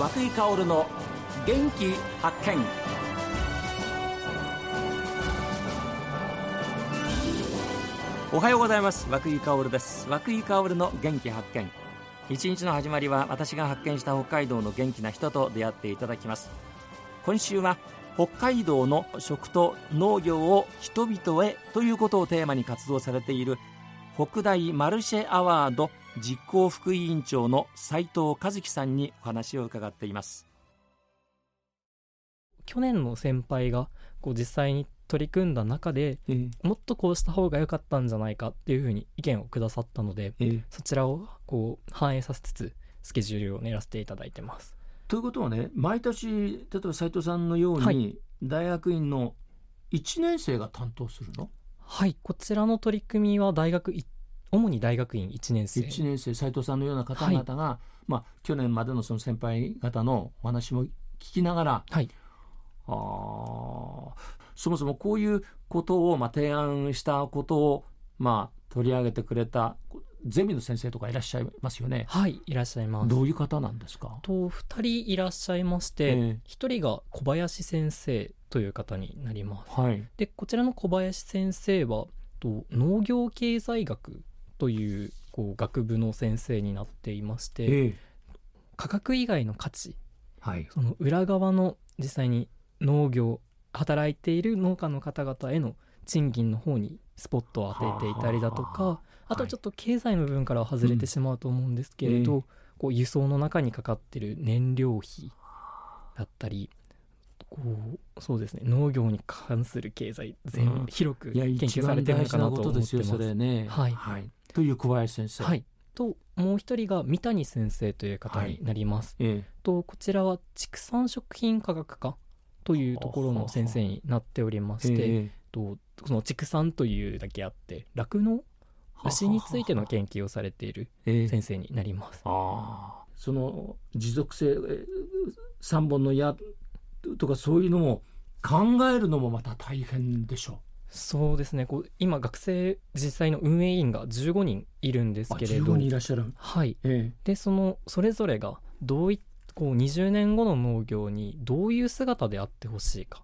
和久井薫の元気発見。おはようございます。和久井薫です。和久井薫の元気発見。一日の始まりは私が発見した北海道の元気な人と出会っていただきます。今週は北海道の食と農業を人々へということをテーマに活動されている北大マルシェアワード実行副委員長の斉藤和樹さんにお話を伺っています。去年の先輩がこう実際に取り組んだ中で、えー、もっとこうした方が良かったんじゃないかっていうふうに意見をくださったので、えー、そちらをこう反映させつつスケジュールを練らせていただいてます。ということはね毎年例えば斉藤さんのように、はい、大学院の1年生が担当するの？はいこちらの取り組みは大学主に大学院1年生1年生斉藤さんのような方々が、はい、まあ、去年までのその先輩方のお話も聞きながら、はい、あそもそもこういうことをまあ提案したことをまあ取り上げてくれたゼミの先生とかいらっしゃいますよね。はいいらっしゃいます。どういう方なんですか？と二人いらっしゃいまして一、えー、人が小林先生という方になります。はい、でこちらの小林先生はと農業経済学というこう学部の先生になっていまして、えー、価格以外の価値、はい、その裏側の実際に農業働いている農家の方々への賃金の方にスポットを当てていたりだとかあとちょっと経済の部分からは外れてしまうと思うんですけれど、うんこう輸送の中にかかってる燃料費だったりこうそうですね農業に関する経済全、うん、広く研究されてるのかなと思ってます。それね、はい、はい、という小林先生。はいともう一人が三谷先生という方になります。はいええ、とこちらは畜産食品科学科というところの先生になっておりまして、とその畜産というだけあって酪農牛についての研究をされている先生になります。あその持続性3本の矢とかそういうのも考えるのもまた大変でしょう。そうですね。こう今学生実際の運営員が15人いるんですけれど。15人いらっしゃる。はい、ええ、でそのそれぞれがどういっこう20年後の農業にどういう姿であってほしいか。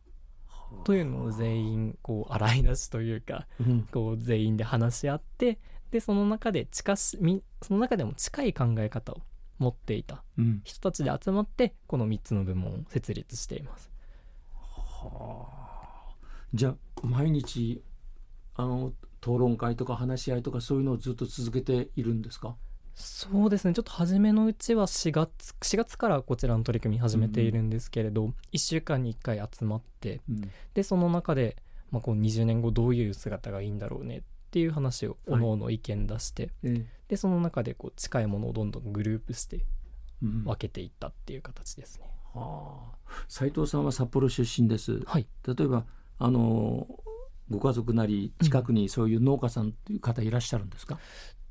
というのを全員こう洗い出しというか、うん、こう全員で話し合ってでその中で近しその中でも近い考え方を持っていた人たちで集まってこの3つの部門を設立しています。はあ、じゃあ毎日あの討論会とか話し合いとかそういうのをずっと続けているんですか？そうですね。ちょっと初めのうちは4月4月からこちらの取り組み始めているんですけれど、うん、1週間に1回集まって、うん、でその中で、まあ、こう20年後どういう姿がいいんだろうねっていう話をおのおの意見出して、はい、でその中でこう近いものをどんどんグループして分けていったっていう形ですね。うん、はあ、斉藤さんは札幌出身です。はい、例えばあのご家族なり近くにそういう農家さんという方いらっしゃるんですか、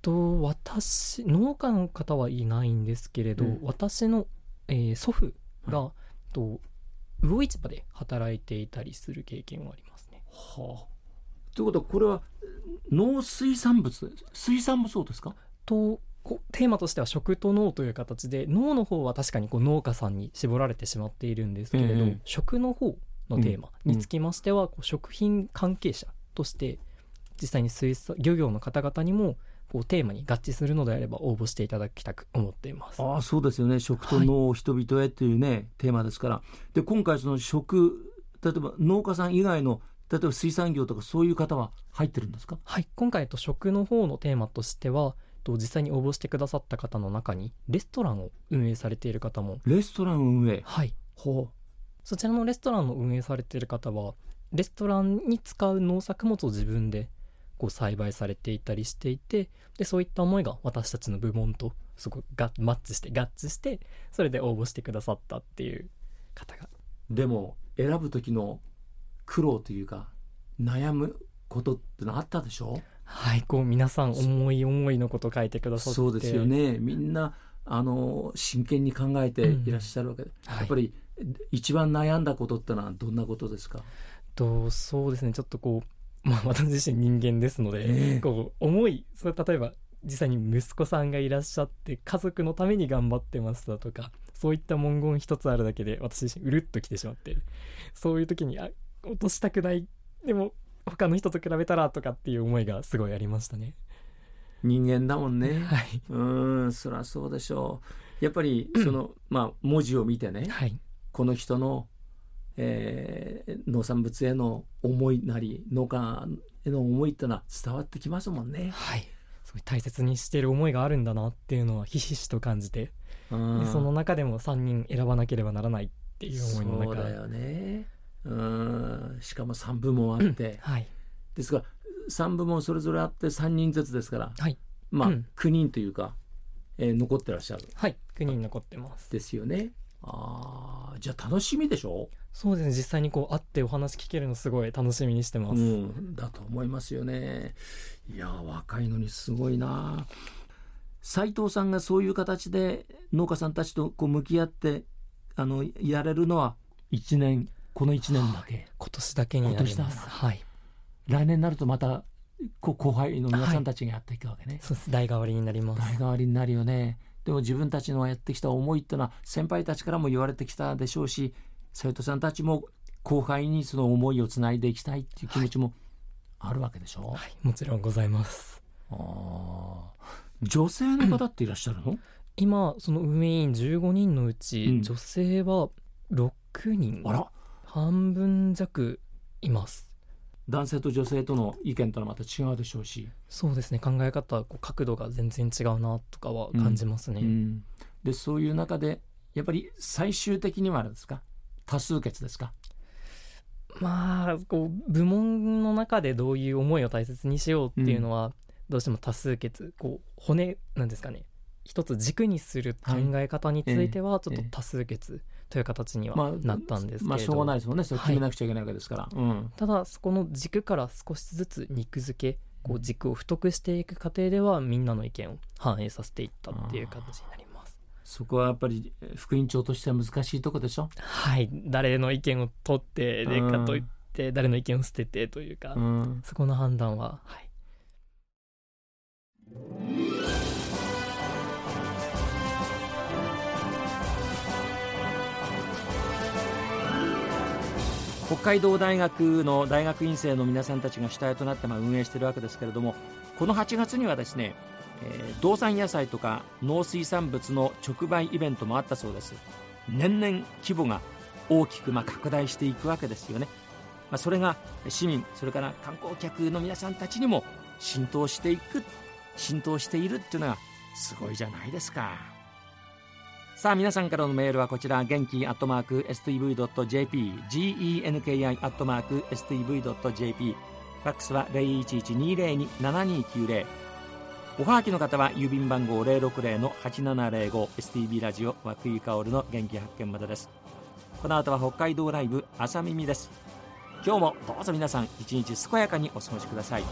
と私農家の方はいないんですけれど、うん、私の、えー、祖父が、うん、と魚市場で働いていたりする経験はありますね。はあ、ということはこれは農水産物水産もそうですか？とテーマとしては食と農という形で農の方は確かにこう農家さんに絞られてしまっているんですけれど、えー、食の方のテーマにつきましては、こう食品関係者として実際に水産漁業の方々にもこうテーマに合致するのであれば応募していただきたく思っています。ああそうですよね。食と農を人々へというね、はい、テーマですから。で今回その食例えば農家さん以外の例えば水産業とかそういう方は入ってるんですか？はい。今回と食の方のテーマとしてはと実際に応募してくださった方の中にレストランを運営されている方も。レストラン運営？はい。ほうそちらのレストランの運営されている方はレストランに使う農作物を自分でこう栽培されていたりしていてでそういった思いが私たちの部門とすごくがマッチして合致してそれで応募してくださったっていう方が。でも選ぶ時の苦労というか悩むことってのあったでしょ？はいこう皆さん思い思いのこと書いてくださって。そうですよね。みんなあの真剣に考えていらっしゃるわけ。で、うん。はい、やっぱり一番悩んだことってのはどんなことですか？とそうですね。ちょっとこうまあ、私自身人間ですので、えー、こう思いそれ例えば実際に息子さんがいらっしゃって家族のために頑張ってますだとかそういった文言一つあるだけで私自身うるっときてしまってそういう時にあ落としたくない。でも他の人と比べたらとかっていう思いがすごいありましたね。人間だもんね、はい、うんそりゃそうでしょう。やっぱりその、まあ文字を見てね、はい、この人の、えー、農産物への思いなり農家への思いってのは伝わってきますもんね。はい。すごい大切にしている思いがあるんだなっていうのはひしひしと感じて。その中でも3人選ばなければならないっていう思いの中そうだよね。うん。しかも3部門あって、はい、ですから3部門それぞれあって3人ずつですから、はい、まあ、うん、9人というか、えー、残ってらっしゃる。はい。9人残ってます。ですよねああじゃあ楽しみでしょ？そうですね実際にこう会ってお話聞けるのすごい楽しみにしてます、うん、だと思いますよね。いや若いのにすごいな。斉藤さんがそういう形で農家さんたちとこう向き合ってあのやれるのは1年この1年だけ、今年だけになります。はい。来年になるとまた後輩の皆さんたちがやっていくわけね、はい、そうです。代替わりになります。代替わりになるよねでも自分たちのやってきた思いっていうのは先輩たちからも言われてきたでしょうし生徒さんたちも後輩にその思いをつないでいきたいっていう気持ちもあるわけでしょ、はい、もちろんございます。あ女性の方っていらっしゃるの、今その運営員15人のうち、うん、女性は6人。あら。半分弱います男性と女性との意見とはまた違うでしょうし。そうですね。考え方こう角度が全然違うなとかは感じますね、うん。うん、でそういう中でやっぱり最終的にはあれですか？多数決ですか？まあこう部門の中でどういう思いを大切にしようっていうのは、どうしても多数決こう骨なんですかね。一つ軸にする考え方についてはちょっと多数決という形にはなったんですけど、まあ、まあ、しょうがないですもんね。それ決めなくちゃいけないわけですから、はいうん、ただそこの軸から少しずつ肉付けこう軸を太くしていく過程ではみんなの意見を反映させていったっていう形になります。そこはやっぱり副院長としては難しいとこでしょ？はい。誰の意見を取ってでかといって誰の意見を捨ててというか、うん、そこの判断ははい北海道大学の大学院生の皆さんたちが主体となってま運営しているわけですけれどもこの8月にはですね、えー、道産野菜とか農水産物の直売イベントもあったそうです。年々規模が大きくま拡大していくわけですよね、まあ、それが市民それから観光客の皆さんたちにも浸透していく浸透しているっていうのがすごいじゃないですか。さあ皆さんからのメールはこちら元気アットマーク STV.jp genki アットマーク STV.jp ファックスは0112027290おはがきの方は郵便番号060-8705 STB ラジオ和久井薫の元気発見までです。この後は北海道ライブ朝耳です。今日もどうぞ皆さん一日健やかにお過ごしください。